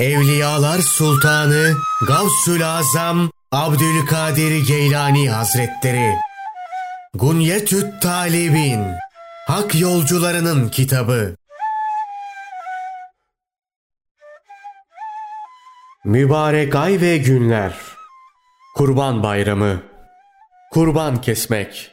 Evliyalar Sultanı Gavsül Azam Abdülkadir Geylani Hazretleri. Gunyetüt Talibin Hak Yolcularının Kitabı. Mübarek ay ve günler. Kurban Bayramı. Kurban kesmek.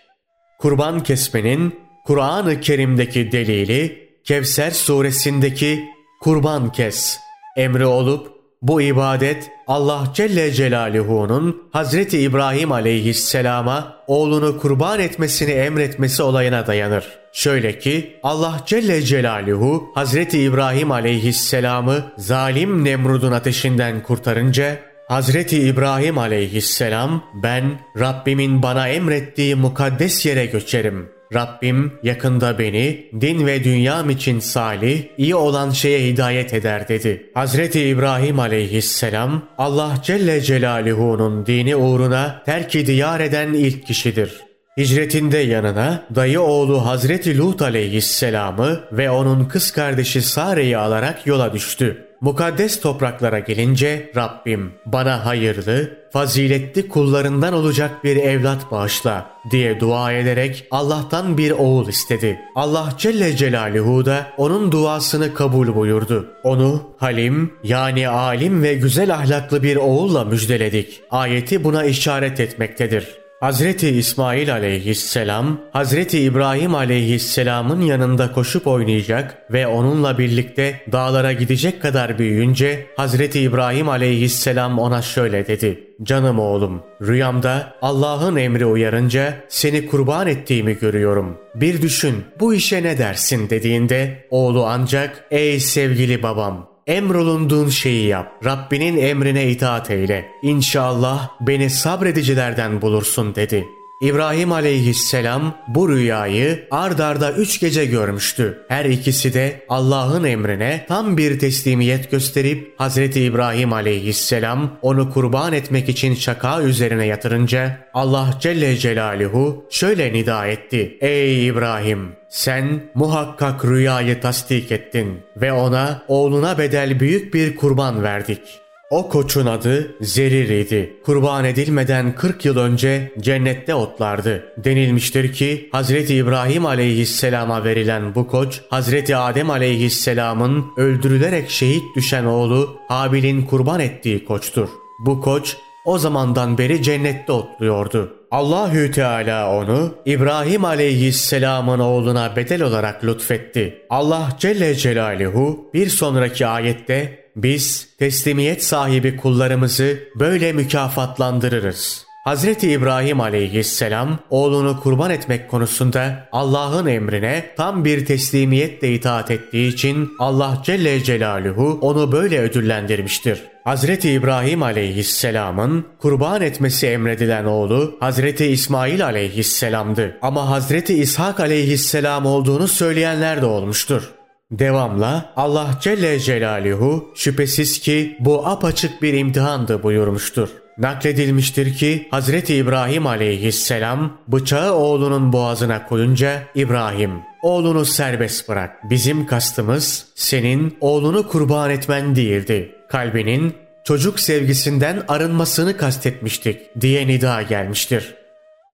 Kurban kesmenin Kur'an-ı Kerim'deki delili Kevser suresindeki kurban kes emri olup bu ibadet Allah Celle Celaluhu'nun Hazreti İbrahim aleyhisselama oğlunu kurban etmesini emretmesi olayına dayanır. Şöyle ki Allah Celle Celaluhu Hazreti İbrahim aleyhisselamı zalim Nemrud'un ateşinden kurtarınca Hazreti İbrahim aleyhisselam ben Rabbimin bana emrettiği mukaddes yere göçerim. Rabbim yakında beni din ve dünyam için salih, iyi olan şeye hidayet eder dedi. Hazreti İbrahim aleyhisselam Allah Celle Celaluhu'nun dini uğruna terk-i diyar eden ilk kişidir. Hicretinde yanına dayı oğlu Hazreti Lut aleyhisselamı ve onun kız kardeşi Sare'yi alarak yola düştü. Mukaddes topraklara gelince Rabbim bana hayırlı, faziletli kullarından olacak bir evlat bağışla diye dua ederek Allah'tan bir oğul istedi. Allah Celle Celaluhu da onun duasını kabul buyurdu. Onu halim yani alim ve güzel ahlaklı bir oğulla müjdeledik. Ayeti buna işaret etmektedir. Hazreti İsmail aleyhisselam, Hazreti İbrahim aleyhisselamın yanında koşup oynayacak ve onunla birlikte dağlara gidecek kadar büyüyünce Hazreti İbrahim aleyhisselam ona şöyle dedi. Canım oğlum, rüyamda Allah'ın emri uyarınca seni kurban ettiğimi görüyorum. Bir düşün, bu işe ne dersin dediğinde oğlu ancak ey sevgili babam Emrolunduğun şeyi yap. Rabbinin emrine itaat eyle. İnşallah beni sabredicilerden bulursun dedi. İbrahim aleyhisselam bu rüyayı ard arda üç gece görmüştü. Her ikisi de Allah'ın emrine tam bir teslimiyet gösterip Hazreti İbrahim aleyhisselam onu kurban etmek için şaka üzerine yatırınca Allah Celle Celaluhu şöyle nida etti. Ey İbrahim! Sen muhakkak rüyayı tasdik ettin ve ona oğluna bedel büyük bir kurban verdik. O koçun adı Zerir idi. Kurban edilmeden 40 yıl önce cennette otlardı. Denilmiştir ki Hazreti İbrahim aleyhisselama verilen bu koç Hazreti Adem aleyhisselamın öldürülerek şehit düşen oğlu Habil'in kurban ettiği koçtur. Bu koç o zamandan beri cennette otluyordu. Allahü Teala onu İbrahim aleyhisselamın oğluna bedel olarak lütfetti. Allah Celle Celaluhu bir sonraki ayette biz teslimiyet sahibi kullarımızı böyle mükafatlandırırız. Hazreti İbrahim aleyhisselam oğlunu kurban etmek konusunda Allah'ın emrine tam bir teslimiyetle itaat ettiği için Allah Celle Celaluhu onu böyle ödüllendirmiştir. Hazreti İbrahim aleyhisselamın kurban etmesi emredilen oğlu Hazreti İsmail aleyhisselamdı. Ama Hazreti İshak aleyhisselam olduğunu söyleyenler de olmuştur. Devamla Allah Celle Celaluhu şüphesiz ki bu apaçık bir imtihandı buyurmuştur. Nakledilmiştir ki Hazreti İbrahim aleyhisselam bıçağı oğlunun boğazına koyunca İbrahim oğlunu serbest bırak. Bizim kastımız senin oğlunu kurban etmen değildi. Kalbinin çocuk sevgisinden arınmasını kastetmiştik diye nida gelmiştir.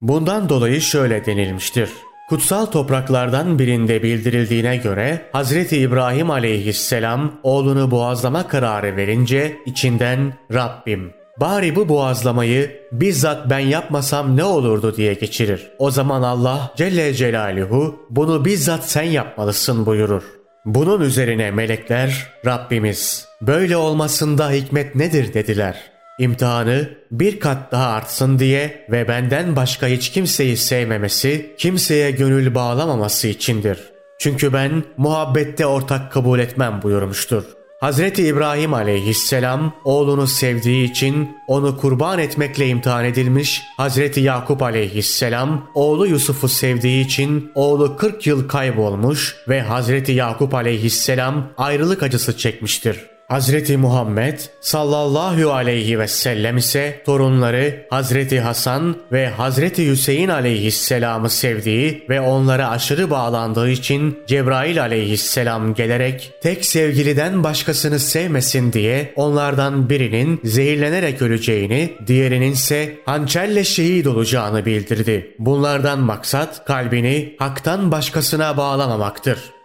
Bundan dolayı şöyle denilmiştir. Kutsal topraklardan birinde bildirildiğine göre Hazreti İbrahim aleyhisselam oğlunu boğazlama kararı verince içinden Rabbim bari bu boğazlamayı bizzat ben yapmasam ne olurdu diye geçirir. O zaman Allah Celle Celaluhu bunu bizzat sen yapmalısın buyurur. Bunun üzerine melekler Rabbimiz böyle olmasında hikmet nedir dediler. İmtihanı bir kat daha artsın diye ve benden başka hiç kimseyi sevmemesi, kimseye gönül bağlamaması içindir. Çünkü ben muhabbette ortak kabul etmem buyurmuştur. Hazreti İbrahim aleyhisselam oğlunu sevdiği için onu kurban etmekle imtihan edilmiş. Hazreti Yakup aleyhisselam oğlu Yusuf'u sevdiği için oğlu 40 yıl kaybolmuş ve Hazreti Yakup aleyhisselam ayrılık acısı çekmiştir. Hazreti Muhammed sallallahu aleyhi ve sellem ise torunları Hazreti Hasan ve Hazreti Hüseyin aleyhisselamı sevdiği ve onlara aşırı bağlandığı için Cebrail aleyhisselam gelerek tek sevgiliden başkasını sevmesin diye onlardan birinin zehirlenerek öleceğini, diğerinin ise hançerle şehit olacağını bildirdi. Bunlardan maksat kalbini haktan başkasına bağlamamaktır.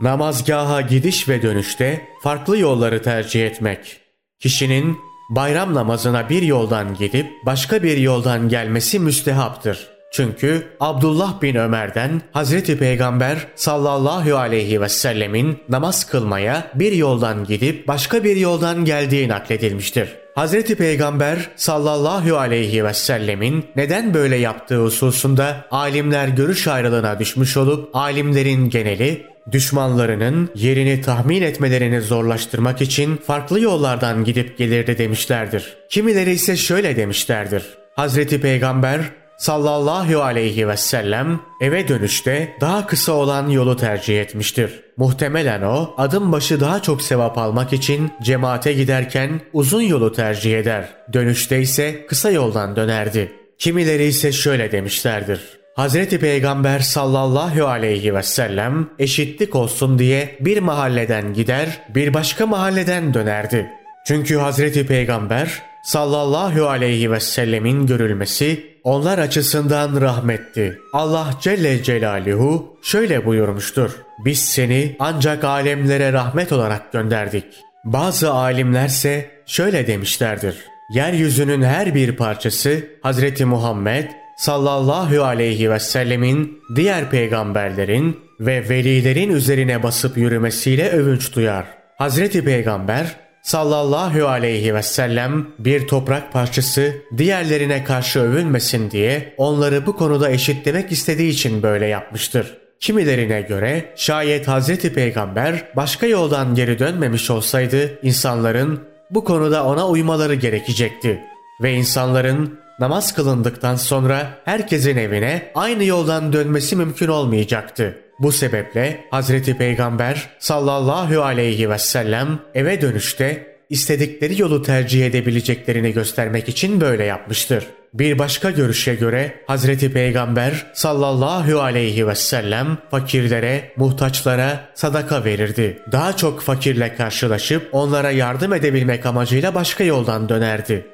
Namazgaha gidiş ve dönüşte farklı yolları tercih etmek. Kişinin bayram namazına bir yoldan gidip başka bir yoldan gelmesi müstehaptır. Çünkü Abdullah bin Ömer'den Hazreti Peygamber sallallahu aleyhi ve sellemin namaz kılmaya bir yoldan gidip başka bir yoldan geldiği nakledilmiştir. Hazreti Peygamber sallallahu aleyhi ve sellemin neden böyle yaptığı hususunda alimler görüş ayrılığına düşmüş olup alimlerin geneli düşmanlarının yerini tahmin etmelerini zorlaştırmak için farklı yollardan gidip gelirdi demişlerdir. Kimileri ise şöyle demişlerdir. Hazreti Peygamber sallallahu aleyhi ve sellem eve dönüşte daha kısa olan yolu tercih etmiştir. Muhtemelen o adım başı daha çok sevap almak için cemaate giderken uzun yolu tercih eder. Dönüşte ise kısa yoldan dönerdi. Kimileri ise şöyle demişlerdir. Hazreti Peygamber sallallahu aleyhi ve sellem eşitlik olsun diye bir mahalleden gider bir başka mahalleden dönerdi. Çünkü Hazreti Peygamber sallallahu aleyhi ve sellemin görülmesi onlar açısından rahmetti. Allah Celle Celaluhu şöyle buyurmuştur. Biz seni ancak alemlere rahmet olarak gönderdik. Bazı alimlerse şöyle demişlerdir. Yeryüzünün her bir parçası Hazreti Muhammed sallallahu aleyhi ve sellemin diğer peygamberlerin ve velilerin üzerine basıp yürümesiyle övünç duyar. Hazreti Peygamber sallallahu aleyhi ve sellem bir toprak parçası diğerlerine karşı övünmesin diye onları bu konuda eşitlemek istediği için böyle yapmıştır. Kimilerine göre şayet Hazreti Peygamber başka yoldan geri dönmemiş olsaydı insanların bu konuda ona uymaları gerekecekti ve insanların namaz kılındıktan sonra herkesin evine aynı yoldan dönmesi mümkün olmayacaktı. Bu sebeple Hazreti Peygamber sallallahu aleyhi ve sellem eve dönüşte istedikleri yolu tercih edebileceklerini göstermek için böyle yapmıştır. Bir başka görüşe göre Hazreti Peygamber sallallahu aleyhi ve sellem fakirlere, muhtaçlara sadaka verirdi. Daha çok fakirle karşılaşıp onlara yardım edebilmek amacıyla başka yoldan dönerdi.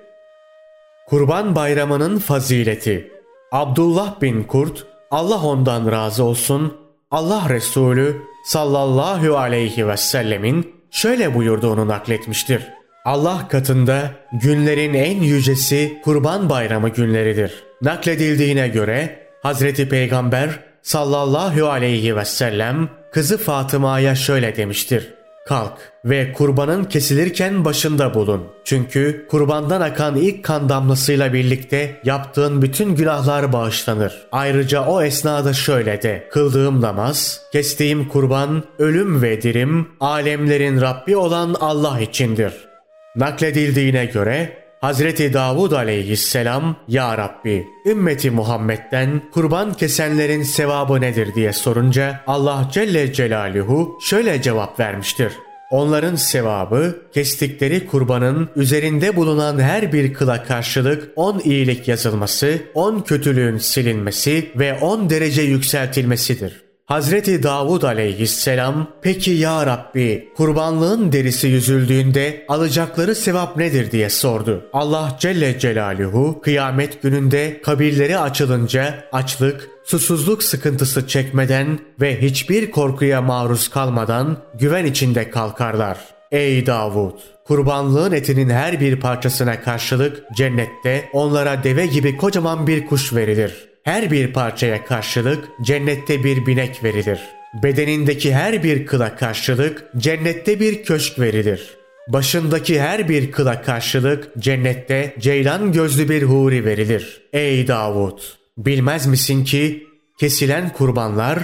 Kurban Bayramı'nın fazileti Abdullah bin Kurt, Allah ondan razı olsun, Allah Resulü sallallahu aleyhi ve sellemin şöyle buyurduğunu nakletmiştir. Allah katında günlerin en yücesi Kurban Bayramı günleridir. Nakledildiğine göre Hazreti Peygamber sallallahu aleyhi ve sellem kızı Fatıma'ya şöyle demiştir. Kalk ve kurbanın kesilirken başında bulun. Çünkü kurbandan akan ilk kan damlasıyla birlikte yaptığın bütün günahlar bağışlanır. Ayrıca o esnada şöyle de. Kıldığım namaz, kestiğim kurban, ölüm ve dirim, alemlerin Rabbi olan Allah içindir. Nakledildiğine göre Hazreti Davud aleyhisselam Ya Rabbi ümmeti Muhammed'den kurban kesenlerin sevabı nedir diye sorunca Allah Celle Celaluhu şöyle cevap vermiştir. Onların sevabı kestikleri kurbanın üzerinde bulunan her bir kıla karşılık 10 iyilik yazılması, 10 kötülüğün silinmesi ve 10 derece yükseltilmesidir. Hazreti Davud aleyhisselam peki ya Rabbi kurbanlığın derisi yüzüldüğünde alacakları sevap nedir diye sordu. Allah Celle Celaluhu kıyamet gününde kabirleri açılınca açlık, susuzluk sıkıntısı çekmeden ve hiçbir korkuya maruz kalmadan güven içinde kalkarlar. Ey Davud! Kurbanlığın etinin her bir parçasına karşılık cennette onlara deve gibi kocaman bir kuş verilir. Her bir parçaya karşılık cennette bir binek verilir. Bedenindeki her bir kıla karşılık cennette bir köşk verilir. Başındaki her bir kıla karşılık cennette ceylan gözlü bir huri verilir. Ey Davud! Bilmez misin ki kesilen kurbanlar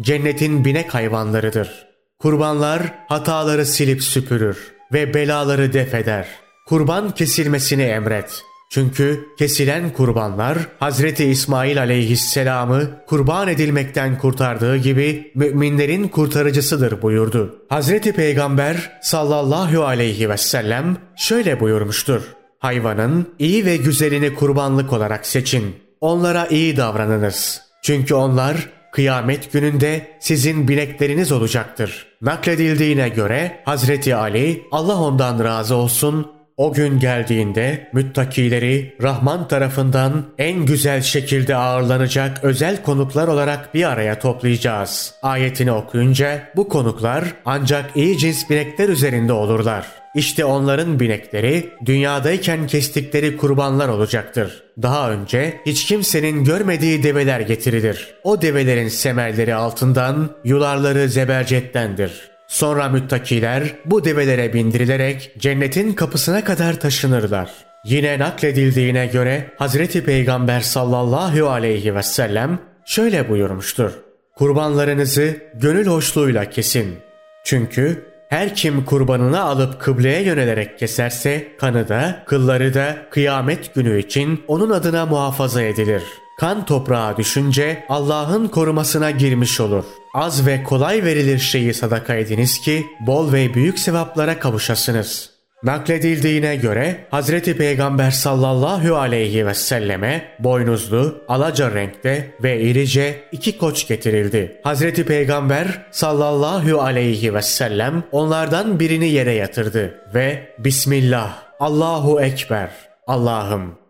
cennetin binek hayvanlarıdır. Kurbanlar hataları silip süpürür ve belaları defeder. Kurban kesilmesini emret. Çünkü kesilen kurbanlar Hazreti İsmail aleyhisselamı kurban edilmekten kurtardığı gibi müminlerin kurtarıcısıdır buyurdu. Hazreti Peygamber sallallahu aleyhi ve sellem şöyle buyurmuştur. Hayvanın iyi ve güzelini kurbanlık olarak seçin. Onlara iyi davranınız. Çünkü onlar kıyamet gününde sizin binekleriniz olacaktır. Nakledildiğine göre Hazreti Ali Allah ondan razı olsun o gün geldiğinde müttakileri Rahman tarafından en güzel şekilde ağırlanacak özel konuklar olarak bir araya toplayacağız. Ayetini okuyunca bu konuklar ancak iyi cins binekler üzerinde olurlar. İşte onların binekleri dünyadayken kestikleri kurbanlar olacaktır. Daha önce hiç kimsenin görmediği develer getirilir. O develerin semerleri altından, yularları zebercettendir. Sonra müttakiler bu develere bindirilerek cennetin kapısına kadar taşınırlar. Yine nakledildiğine göre Hazreti Peygamber sallallahu aleyhi ve sellem şöyle buyurmuştur. Kurbanlarınızı gönül hoşluğuyla kesin. Çünkü her kim kurbanını alıp kıbleye yönelerek keserse kanı da kılları da kıyamet günü için onun adına muhafaza edilir. Kan toprağa düşünce Allah'ın korumasına girmiş olur. Az ve kolay verilir şeyi sadaka ediniz ki bol ve büyük sevaplara kavuşasınız. Nakledildiğine göre Hazreti Peygamber sallallahu aleyhi ve selleme boynuzlu, alaca renkte ve irice iki koç getirildi. Hazreti Peygamber sallallahu aleyhi ve sellem onlardan birini yere yatırdı ve Bismillah, Allahu Ekber, Allah'ım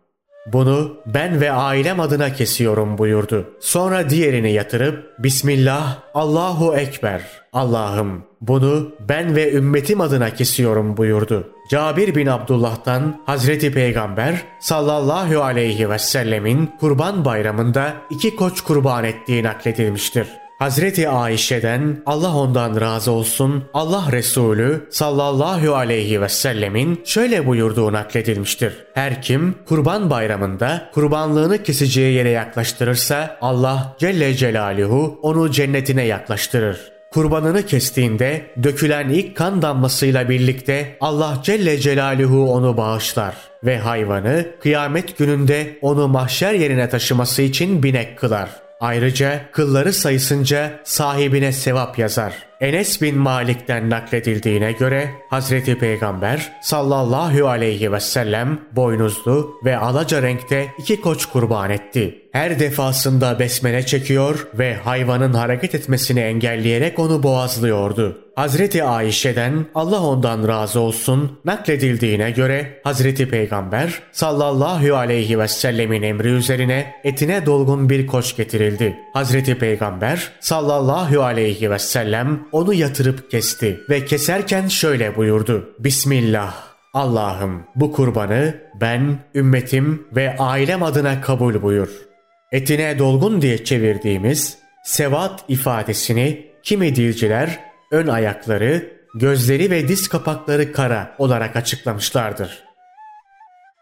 bunu ben ve ailem adına kesiyorum buyurdu. Sonra diğerini yatırıp Bismillah, Allahu Ekber, Allah'ım bunu ben ve ümmetim adına kesiyorum buyurdu. Cabir bin Abdullah'tan Hazreti Peygamber sallallahu aleyhi ve sellemin kurban bayramında iki koç kurban ettiği nakledilmiştir. Hazreti Ayşe'den Allah ondan razı olsun Allah Resulü sallallahu aleyhi ve sellemin şöyle buyurduğu nakledilmiştir. Her kim kurban bayramında kurbanlığını keseceği yere yaklaştırırsa Allah Celle Celaluhu onu cennetine yaklaştırır. Kurbanını kestiğinde dökülen ilk kan damlasıyla birlikte Allah Celle Celaluhu onu bağışlar ve hayvanı kıyamet gününde onu mahşer yerine taşıması için binek kılar. Ayrıca kılları sayısınca sahibine sevap yazar. Enes bin Malik'ten nakledildiğine göre Hazreti Peygamber sallallahu aleyhi ve sellem boynuzlu ve alaca renkte iki koç kurban etti. Her defasında besmele çekiyor ve hayvanın hareket etmesini engelleyerek onu boğazlıyordu. Hazreti Ayşe'den Allah ondan razı olsun nakledildiğine göre Hazreti Peygamber sallallahu aleyhi ve sellemin emri üzerine etine dolgun bir koç getirildi. Hazreti Peygamber sallallahu aleyhi ve sellem onu yatırıp kesti ve keserken şöyle buyurdu. Bismillah. Allah'ım bu kurbanı ben, ümmetim ve ailem adına kabul buyur. Etine dolgun diye çevirdiğimiz sevat ifadesini kimi dilciler ön ayakları, gözleri ve diz kapakları kara olarak açıklamışlardır.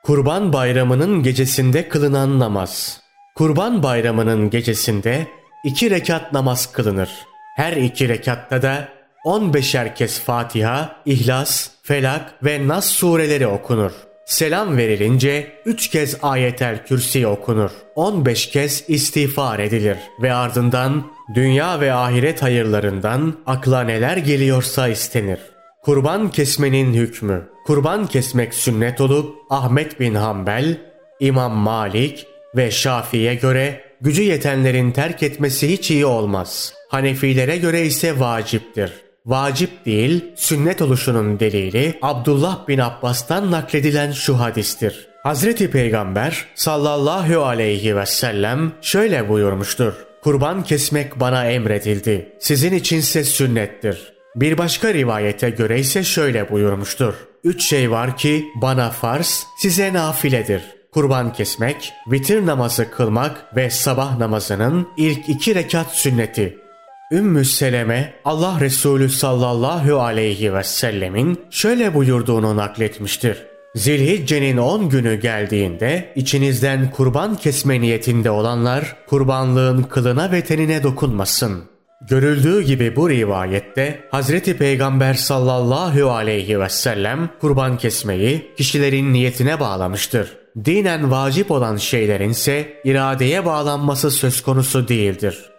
Kurban Bayramı'nın gecesinde kılınan namaz. Kurban Bayramı'nın gecesinde iki rekat namaz kılınır. Her iki rekatta da 15'er kez Fatiha, İhlas, Felak ve Nas sureleri okunur. Selam verilince 3 kez ayetel kürsi okunur. 15 kez istiğfar edilir ve ardından dünya ve ahiret hayırlarından akla neler geliyorsa istenir. Kurban kesmenin hükmü. Kurban kesmek sünnet olup Ahmet bin Hanbel, İmam Malik ve Şafi'ye göre gücü yetenlerin terk etmesi hiç iyi olmaz. Hanefilere göre ise vaciptir. Vacip değil, sünnet oluşunun delili Abdullah bin Abbas'tan nakledilen şu hadistir. Hazreti Peygamber sallallahu aleyhi ve sellem şöyle buyurmuştur. Kurban kesmek bana emredildi. Sizin içinse sünnettir. Bir başka rivayete göre ise şöyle buyurmuştur. Üç şey var ki bana farz, size nafiledir. Kurban kesmek, vitir namazı kılmak ve sabah namazının ilk iki rekat sünneti. Ümmü Seleme Allah Resulü sallallahu aleyhi ve sellemin şöyle buyurduğunu nakletmiştir. Zilhicce'nin 10 günü geldiğinde içinizden kurban kesme niyetinde olanlar kurbanlığın kılına ve tenine dokunmasın. Görüldüğü gibi bu rivayette Hazreti Peygamber sallallahu aleyhi ve sellem kurban kesmeyi kişilerin niyetine bağlamıştır. Dinen vacip olan şeylerin ise iradeye bağlanması söz konusu değildir.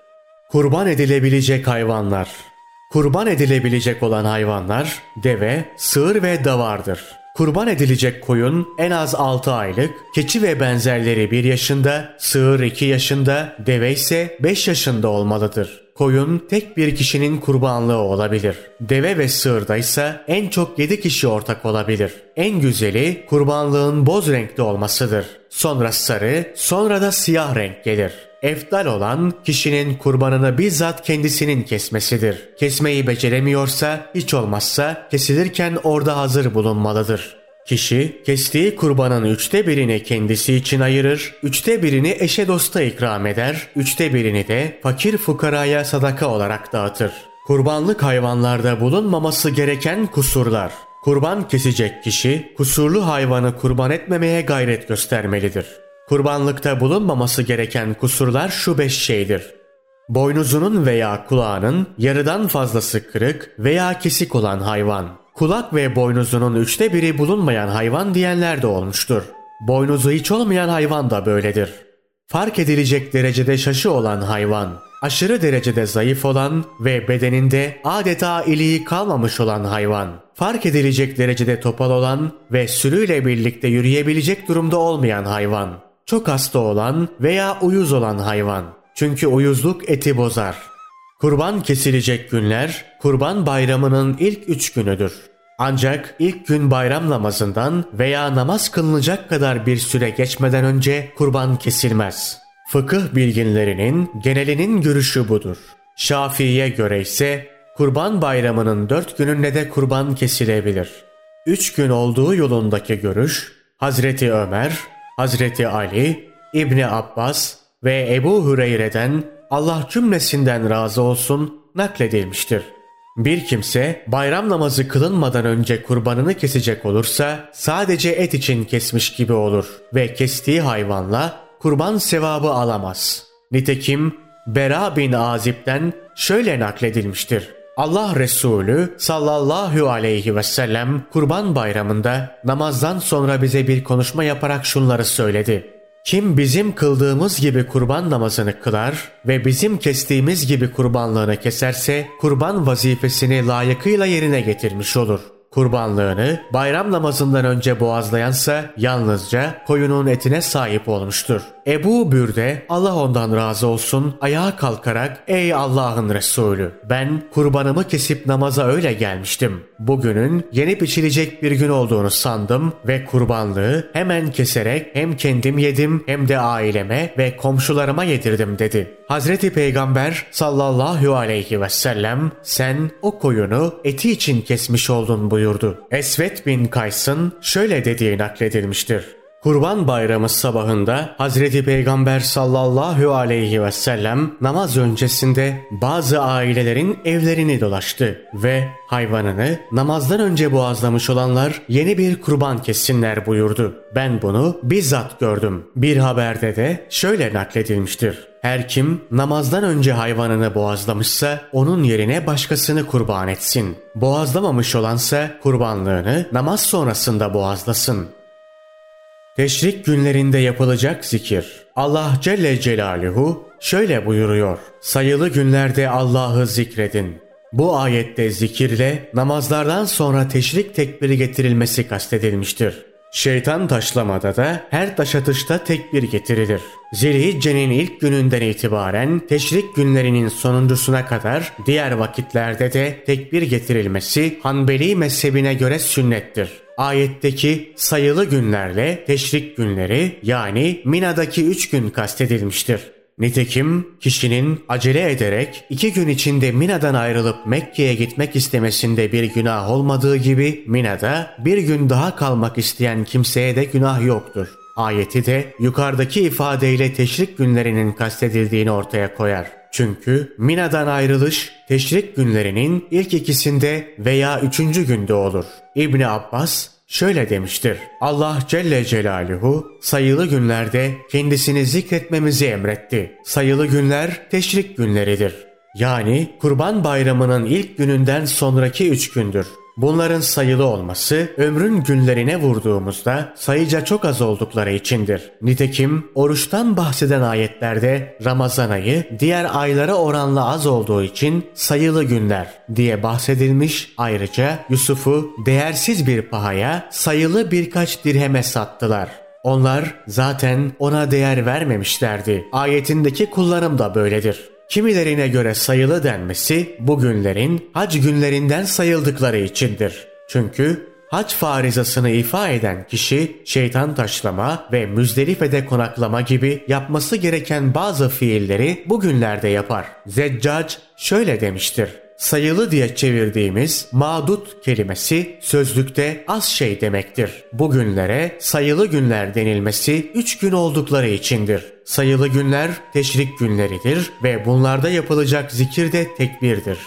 Kurban edilebilecek hayvanlar Kurban edilebilecek olan hayvanlar deve, sığır ve davardır. Kurban edilecek koyun en az 6 aylık, keçi ve benzerleri 1 yaşında, sığır 2 yaşında, deve ise 5 yaşında olmalıdır. Koyun tek bir kişinin kurbanlığı olabilir. Deve ve sığırda ise en çok 7 kişi ortak olabilir. En güzeli kurbanlığın boz renkli olmasıdır. Sonra sarı, sonra da siyah renk gelir. Efdal olan kişinin kurbanını bizzat kendisinin kesmesidir. Kesmeyi beceremiyorsa hiç olmazsa kesilirken orada hazır bulunmalıdır. Kişi kestiği kurbanın üçte birini kendisi için ayırır, üçte birini eşe dosta ikram eder, üçte birini de fakir fukaraya sadaka olarak dağıtır. Kurbanlık hayvanlarda bulunmaması gereken kusurlar. Kurban kesecek kişi kusurlu hayvanı kurban etmemeye gayret göstermelidir. Kurbanlıkta bulunmaması gereken kusurlar şu beş şeydir. Boynuzunun veya kulağının yarıdan fazlası kırık veya kesik olan hayvan. Kulak ve boynuzunun üçte biri bulunmayan hayvan diyenler de olmuştur. Boynuzu hiç olmayan hayvan da böyledir. Fark edilecek derecede şaşı olan hayvan, aşırı derecede zayıf olan ve bedeninde adeta iliği kalmamış olan hayvan, fark edilecek derecede topal olan ve sürüyle birlikte yürüyebilecek durumda olmayan hayvan, çok hasta olan veya uyuz olan hayvan. Çünkü uyuzluk eti bozar. Kurban kesilecek günler kurban bayramının ilk üç günüdür. Ancak ilk gün bayram namazından veya namaz kılınacak kadar bir süre geçmeden önce kurban kesilmez. Fıkıh bilginlerinin genelinin görüşü budur. Şafii'ye göre ise kurban bayramının dört gününde de kurban kesilebilir. Üç gün olduğu yolundaki görüş Hazreti Ömer, Hazreti Ali, İbni Abbas ve Ebu Hureyre'den Allah cümlesinden razı olsun nakledilmiştir. Bir kimse bayram namazı kılınmadan önce kurbanını kesecek olursa sadece et için kesmiş gibi olur ve kestiği hayvanla kurban sevabı alamaz. Nitekim Bera bin Azib'den şöyle nakledilmiştir. Allah Resulü sallallahu aleyhi ve sellem kurban bayramında namazdan sonra bize bir konuşma yaparak şunları söyledi. Kim bizim kıldığımız gibi kurban namazını kılar ve bizim kestiğimiz gibi kurbanlığını keserse kurban vazifesini layıkıyla yerine getirmiş olur.'' Kurbanlığını bayram namazından önce boğazlayansa yalnızca koyunun etine sahip olmuştur. Ebu Bürde Allah ondan razı olsun ayağa kalkarak ey Allah'ın Resulü ben kurbanımı kesip namaza öyle gelmiştim. Bugünün yeni biçilecek bir gün olduğunu sandım ve kurbanlığı hemen keserek hem kendim yedim hem de aileme ve komşularıma yedirdim dedi. Hazreti Peygamber sallallahu aleyhi ve sellem sen o koyunu eti için kesmiş oldun buyurdu. Esvet bin Kays'ın şöyle dediği nakledilmiştir. Kurban bayramı sabahında Hazreti Peygamber sallallahu aleyhi ve sellem namaz öncesinde bazı ailelerin evlerini dolaştı ve hayvanını namazdan önce boğazlamış olanlar yeni bir kurban kessinler buyurdu. Ben bunu bizzat gördüm. Bir haberde de şöyle nakledilmiştir. Her kim namazdan önce hayvanını boğazlamışsa onun yerine başkasını kurban etsin. Boğazlamamış olansa kurbanlığını namaz sonrasında boğazlasın. Teşrik günlerinde yapılacak zikir. Allah Celle Celaluhu şöyle buyuruyor. Sayılı günlerde Allah'ı zikredin. Bu ayette zikirle namazlardan sonra teşrik tekbiri getirilmesi kastedilmiştir. Şeytan taşlamada da her taş atışta tekbir getirilir. Zilhicce'nin ilk gününden itibaren teşrik günlerinin sonuncusuna kadar diğer vakitlerde de tekbir getirilmesi Hanbeli mezhebine göre sünnettir. Ayetteki sayılı günlerle teşrik günleri yani Mina'daki üç gün kastedilmiştir. Nitekim kişinin acele ederek iki gün içinde Mina'dan ayrılıp Mekke'ye gitmek istemesinde bir günah olmadığı gibi Mina'da bir gün daha kalmak isteyen kimseye de günah yoktur. Ayeti de yukarıdaki ifadeyle teşrik günlerinin kastedildiğini ortaya koyar. Çünkü Mina'dan ayrılış teşrik günlerinin ilk ikisinde veya üçüncü günde olur. İbni Abbas şöyle demiştir. Allah Celle Celaluhu sayılı günlerde kendisini zikretmemizi emretti. Sayılı günler teşrik günleridir. Yani kurban bayramının ilk gününden sonraki üç gündür. Bunların sayılı olması ömrün günlerine vurduğumuzda sayıca çok az oldukları içindir. Nitekim oruçtan bahseden ayetlerde Ramazan ayı diğer aylara oranla az olduğu için sayılı günler diye bahsedilmiş. Ayrıca Yusuf'u değersiz bir pahaya sayılı birkaç dirheme sattılar. Onlar zaten ona değer vermemişlerdi. Ayetindeki kullanım da böyledir. Kimilerine göre sayılı denmesi bu günlerin hac günlerinden sayıldıkları içindir. Çünkü hac farizasını ifa eden kişi şeytan taşlama ve müzdelifede konaklama gibi yapması gereken bazı fiilleri bu günlerde yapar. Zeccac şöyle demiştir sayılı diye çevirdiğimiz mağdut kelimesi sözlükte az şey demektir. Bugünlere sayılı günler denilmesi üç gün oldukları içindir. Sayılı günler teşrik günleridir ve bunlarda yapılacak zikir de tekbirdir.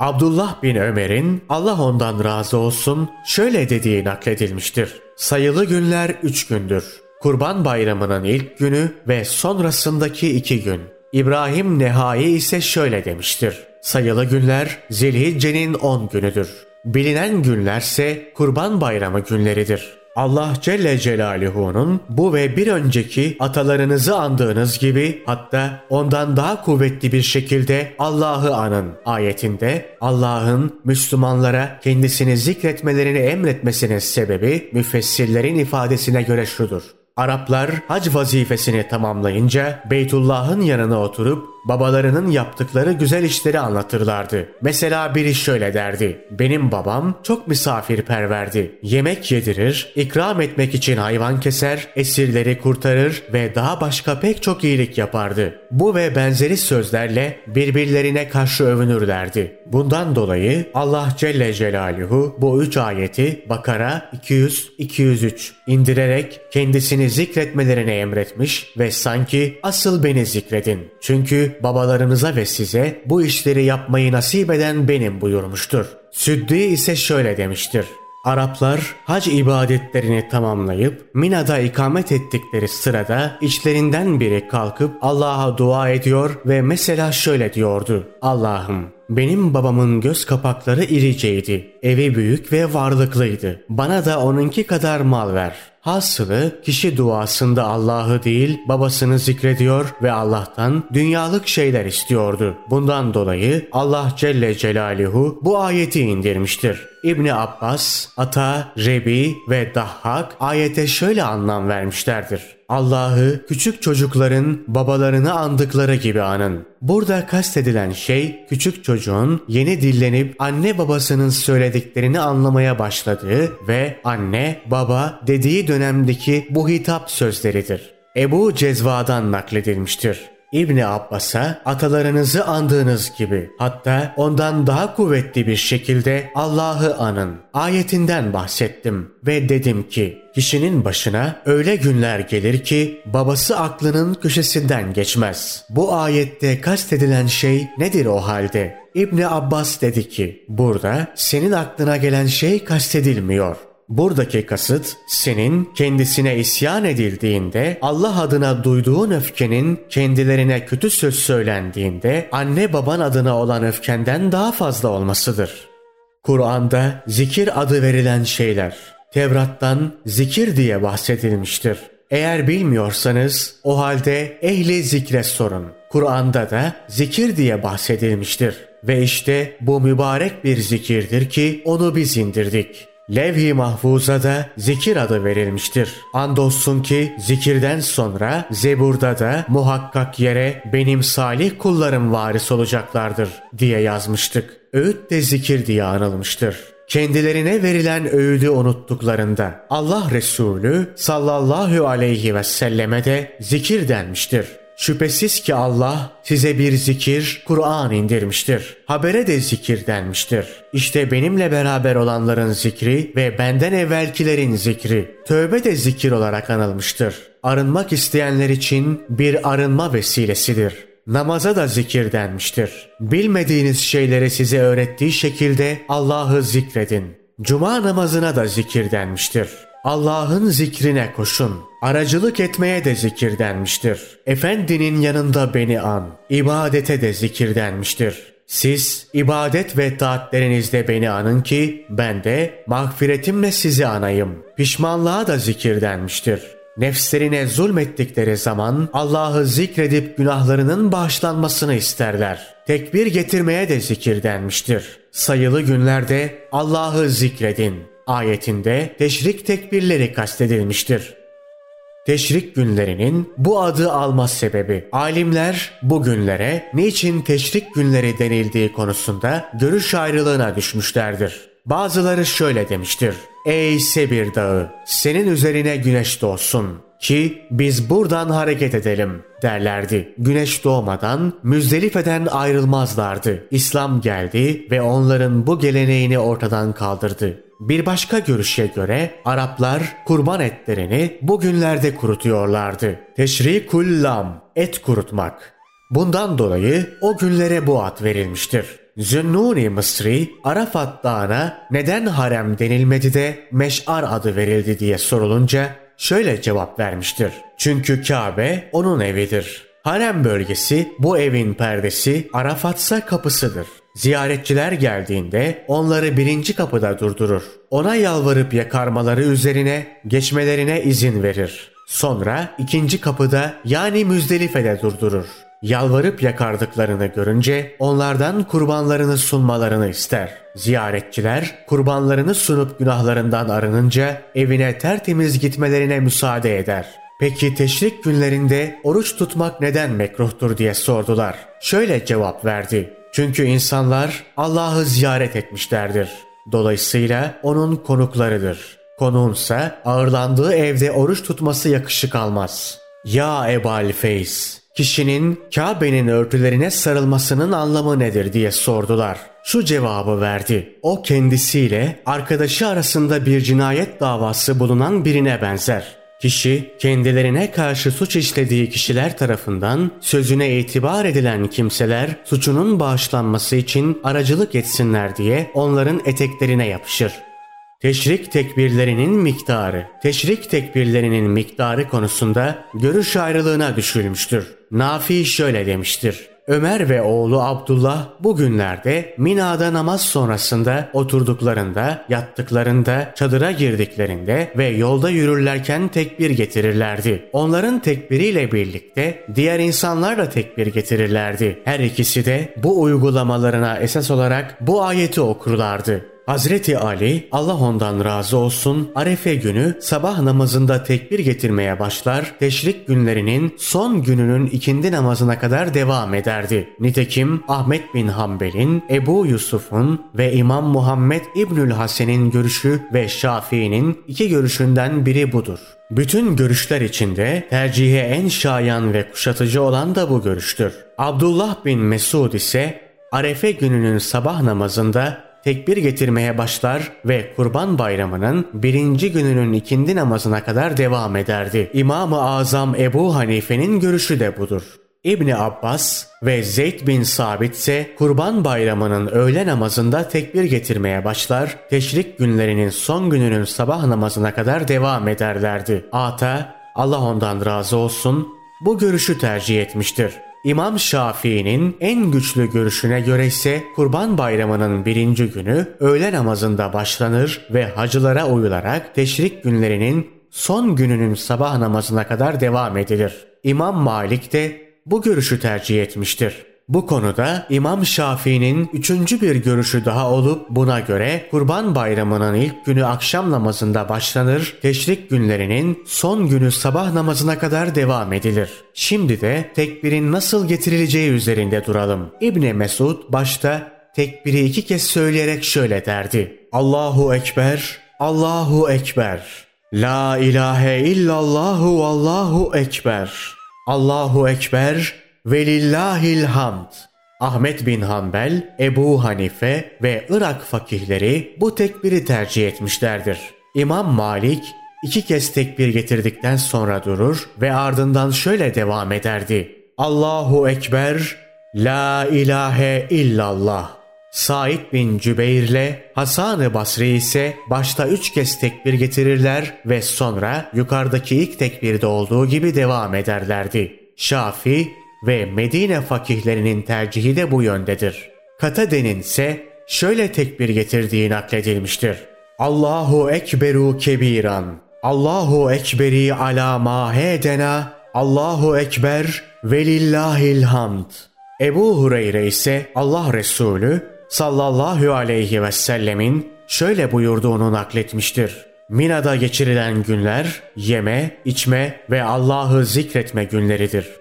Abdullah bin Ömer'in Allah ondan razı olsun şöyle dediği nakledilmiştir. Sayılı günler üç gündür. Kurban bayramının ilk günü ve sonrasındaki iki gün. İbrahim Nehai ise şöyle demiştir. Sayılı günler Zilhicce'nin 10 günüdür. Bilinen günlerse Kurban Bayramı günleridir. Allah Celle Celaluhu'nun bu ve bir önceki atalarınızı andığınız gibi hatta ondan daha kuvvetli bir şekilde Allah'ı anın ayetinde Allah'ın Müslümanlara kendisini zikretmelerini emretmesinin sebebi müfessirlerin ifadesine göre şudur. Araplar hac vazifesini tamamlayınca Beytullah'ın yanına oturup babalarının yaptıkları güzel işleri anlatırlardı. Mesela biri şöyle derdi. Benim babam çok misafirperverdi. Yemek yedirir, ikram etmek için hayvan keser, esirleri kurtarır ve daha başka pek çok iyilik yapardı. Bu ve benzeri sözlerle birbirlerine karşı övünürlerdi. Bundan dolayı Allah Celle Celaluhu bu üç ayeti Bakara 200-203 indirerek kendisini zikretmelerine emretmiş ve sanki asıl beni zikredin. Çünkü babalarınıza ve size bu işleri yapmayı nasip eden benim buyurmuştur. Süddi ise şöyle demiştir. Araplar hac ibadetlerini tamamlayıp Mina'da ikamet ettikleri sırada içlerinden biri kalkıp Allah'a dua ediyor ve mesela şöyle diyordu. Allah'ım benim babamın göz kapakları iriceydi. Evi büyük ve varlıklıydı. Bana da onunki kadar mal ver. Hasılı kişi duasında Allah'ı değil babasını zikrediyor ve Allah'tan dünyalık şeyler istiyordu. Bundan dolayı Allah Celle Celaluhu bu ayeti indirmiştir. İbni Abbas, Ata, Rebi ve Dahhak ayete şöyle anlam vermişlerdir. Allah'ı küçük çocukların babalarını andıkları gibi anın. Burada kastedilen şey küçük çocuğun yeni dillenip anne babasının söylediklerini anlamaya başladığı ve anne baba dediği dönemdeki bu hitap sözleridir. Ebu Cezva'dan nakledilmiştir. İbni Abbas'a atalarınızı andığınız gibi hatta ondan daha kuvvetli bir şekilde Allah'ı anın. Ayetinden bahsettim ve dedim ki kişinin başına öyle günler gelir ki babası aklının köşesinden geçmez. Bu ayette kastedilen şey nedir o halde? İbni Abbas dedi ki burada senin aklına gelen şey kastedilmiyor. Buradaki kasıt senin kendisine isyan edildiğinde Allah adına duyduğun öfkenin kendilerine kötü söz söylendiğinde anne baban adına olan öfkenden daha fazla olmasıdır. Kur'an'da zikir adı verilen şeyler Tevrat'tan zikir diye bahsedilmiştir. Eğer bilmiyorsanız o halde ehli zikre sorun. Kur'an'da da zikir diye bahsedilmiştir. Ve işte bu mübarek bir zikirdir ki onu biz indirdik. Levh-i Mahfuz'a da zikir adı verilmiştir. Andolsun ki zikirden sonra Zebur'da da muhakkak yere benim salih kullarım varis olacaklardır diye yazmıştık. Öğüt de zikir diye anılmıştır kendilerine verilen öğüdü unuttuklarında Allah Resulü sallallahu aleyhi ve selleme de zikir denmiştir. Şüphesiz ki Allah size bir zikir, Kur'an indirmiştir. Habere de zikir denmiştir. İşte benimle beraber olanların zikri ve benden evvelkilerin zikri. Tövbe de zikir olarak anılmıştır. Arınmak isteyenler için bir arınma vesilesidir. Namaza da zikir denmiştir. Bilmediğiniz şeyleri size öğrettiği şekilde Allah'ı zikredin. Cuma namazına da zikir denmiştir. Allah'ın zikrine koşun. Aracılık etmeye de zikir denmiştir. Efendinin yanında beni an. İbadete de zikir denmiştir. Siz ibadet ve taatlerinizde beni anın ki ben de mağfiretimle sizi anayım. Pişmanlığa da zikir denmiştir. Nefslerine zulmettikleri zaman Allah'ı zikredip günahlarının bağışlanmasını isterler. Tekbir getirmeye de zikir denmiştir. Sayılı günlerde Allah'ı zikredin. Ayetinde teşrik tekbirleri kastedilmiştir. Teşrik günlerinin bu adı alma sebebi alimler bu günlere niçin teşrik günleri denildiği konusunda görüş ayrılığına düşmüşlerdir. Bazıları şöyle demiştir. Ey Sebir Dağı senin üzerine güneş doğsun ki biz buradan hareket edelim derlerdi. Güneş doğmadan Müzdelife'den ayrılmazlardı. İslam geldi ve onların bu geleneğini ortadan kaldırdı. Bir başka görüşe göre Araplar kurban etlerini bugünlerde kurutuyorlardı. Teşrikul lam, et kurutmak. Bundan dolayı o günlere bu ad verilmiştir. Zünnuni Mısri, Arafat Dağı'na neden harem denilmedi de Meş'ar adı verildi diye sorulunca şöyle cevap vermiştir. Çünkü Kabe onun evidir. Harem bölgesi bu evin perdesi Arafatsa kapısıdır. Ziyaretçiler geldiğinde onları birinci kapıda durdurur. Ona yalvarıp yakarmaları üzerine geçmelerine izin verir. Sonra ikinci kapıda yani Müzdelife'de durdurur. Yalvarıp yakardıklarını görünce onlardan kurbanlarını sunmalarını ister. Ziyaretçiler kurbanlarını sunup günahlarından arınınca evine tertemiz gitmelerine müsaade eder. Peki teşrik günlerinde oruç tutmak neden mekruhtur diye sordular. Şöyle cevap verdi. Çünkü insanlar Allah'ı ziyaret etmişlerdir. Dolayısıyla onun konuklarıdır. Konuğunsa ağırlandığı evde oruç tutması yakışık almaz. Ya Ebal Feys, kişinin Kabe'nin örtülerine sarılmasının anlamı nedir diye sordular. Şu cevabı verdi. O kendisiyle arkadaşı arasında bir cinayet davası bulunan birine benzer. Kişi kendilerine karşı suç işlediği kişiler tarafından sözüne itibar edilen kimseler suçunun bağışlanması için aracılık etsinler diye onların eteklerine yapışır. Teşrik tekbirlerinin miktarı. Teşrik tekbirlerinin miktarı konusunda görüş ayrılığına düşülmüştür. Nafi şöyle demiştir. Ömer ve oğlu Abdullah bugünlerde Mina'da namaz sonrasında oturduklarında, yattıklarında, çadıra girdiklerinde ve yolda yürürlerken tekbir getirirlerdi. Onların tekbiriyle birlikte diğer insanlar da tekbir getirirlerdi. Her ikisi de bu uygulamalarına esas olarak bu ayeti okurlardı. Hazreti Ali Allah ondan razı olsun Arefe günü sabah namazında tekbir getirmeye başlar, teşrik günlerinin son gününün ikindi namazına kadar devam ederdi. Nitekim Ahmet bin Hanbel'in, Ebu Yusuf'un ve İmam Muhammed İbnül Hasen'in görüşü ve Şafii'nin iki görüşünden biri budur. Bütün görüşler içinde tercihe en şayan ve kuşatıcı olan da bu görüştür. Abdullah bin Mesud ise Arefe gününün sabah namazında tekbir getirmeye başlar ve Kurban Bayramı'nın birinci gününün ikindi namazına kadar devam ederdi. İmam-ı Azam Ebu Hanife'nin görüşü de budur. İbni Abbas ve Zeyd bin Sabit ise Kurban Bayramı'nın öğle namazında tekbir getirmeye başlar, teşrik günlerinin son gününün sabah namazına kadar devam ederlerdi. Ata, Allah ondan razı olsun, bu görüşü tercih etmiştir. İmam Şafii'nin en güçlü görüşüne göre ise Kurban Bayramı'nın birinci günü öğle namazında başlanır ve hacılara uyularak teşrik günlerinin son gününün sabah namazına kadar devam edilir. İmam Malik de bu görüşü tercih etmiştir. Bu konuda İmam Şafii'nin üçüncü bir görüşü daha olup buna göre Kurban Bayramı'nın ilk günü akşam namazında başlanır, teşrik günlerinin son günü sabah namazına kadar devam edilir. Şimdi de tekbirin nasıl getirileceği üzerinde duralım. İbni Mesud başta tekbiri iki kez söyleyerek şöyle derdi. Allahu Ekber, Allahu Ekber. La ilahe illallahu Allahu Ekber. Allahu Ekber, Velillahil hamd. Ahmet bin Hanbel, Ebu Hanife ve Irak fakihleri bu tekbiri tercih etmişlerdir. İmam Malik iki kez tekbir getirdikten sonra durur ve ardından şöyle devam ederdi. Allahu Ekber, La ilahe illallah. Said bin Cübeyr ile Hasan-ı Basri ise başta üç kez tekbir getirirler ve sonra yukarıdaki ilk tekbirde olduğu gibi devam ederlerdi. Şafi ve Medine fakihlerinin tercihi de bu yöndedir. Katade'nin ise şöyle tekbir getirdiği nakledilmiştir. Allahu Ekberu kebiran. Allahu Ekberi ala mahedena. Allahu Ekber velillahil hamd. Ebu Hureyre ise Allah Resulü sallallahu aleyhi ve sellemin şöyle buyurduğunu nakletmiştir. Mina'da geçirilen günler yeme, içme ve Allah'ı zikretme günleridir.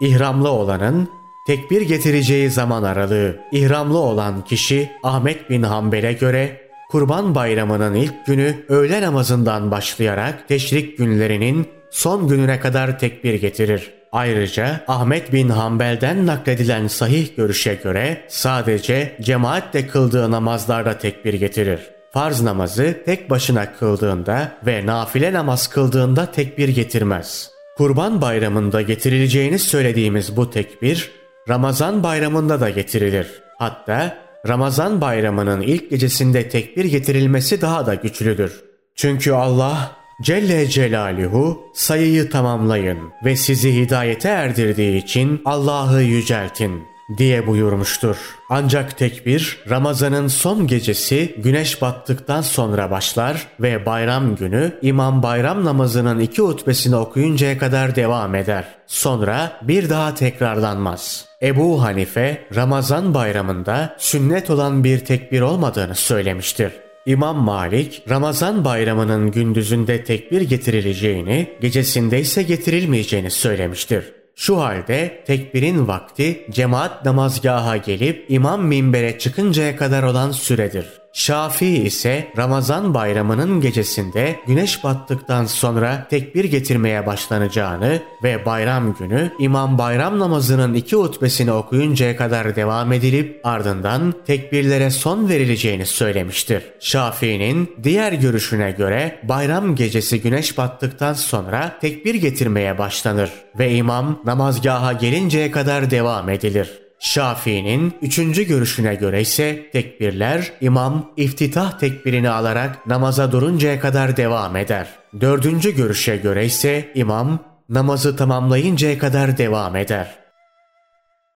İhramlı olanın tekbir getireceği zaman aralığı ihramlı olan kişi Ahmet bin Hanbel'e göre Kurban Bayramı'nın ilk günü öğle namazından başlayarak teşrik günlerinin son gününe kadar tekbir getirir. Ayrıca Ahmet bin Hanbel'den nakledilen sahih görüşe göre sadece cemaatle kıldığı namazlarda tekbir getirir. Farz namazı tek başına kıldığında ve nafile namaz kıldığında tekbir getirmez. Kurban bayramında getirileceğini söylediğimiz bu tekbir Ramazan bayramında da getirilir. Hatta Ramazan bayramının ilk gecesinde tekbir getirilmesi daha da güçlüdür. Çünkü Allah Celle Celaluhu sayıyı tamamlayın ve sizi hidayete erdirdiği için Allah'ı yüceltin diye buyurmuştur. Ancak tekbir Ramazan'ın son gecesi güneş battıktan sonra başlar ve bayram günü imam bayram namazının iki hutbesini okuyuncaya kadar devam eder. Sonra bir daha tekrarlanmaz. Ebu Hanife Ramazan bayramında sünnet olan bir tekbir olmadığını söylemiştir. İmam Malik, Ramazan bayramının gündüzünde tekbir getirileceğini, gecesinde ise getirilmeyeceğini söylemiştir. Şu halde tekbirin vakti cemaat namazgaha gelip imam minbere çıkıncaya kadar olan süredir. Şafii ise Ramazan bayramının gecesinde güneş battıktan sonra tekbir getirmeye başlanacağını ve bayram günü imam bayram namazının iki hutbesini okuyuncaya kadar devam edilip ardından tekbirlere son verileceğini söylemiştir. Şafii'nin diğer görüşüne göre bayram gecesi güneş battıktan sonra tekbir getirmeye başlanır ve imam namazgaha gelinceye kadar devam edilir. Şafii'nin üçüncü görüşüne göre ise tekbirler imam iftitah tekbirini alarak namaza duruncaya kadar devam eder. Dördüncü görüşe göre ise imam namazı tamamlayıncaya kadar devam eder.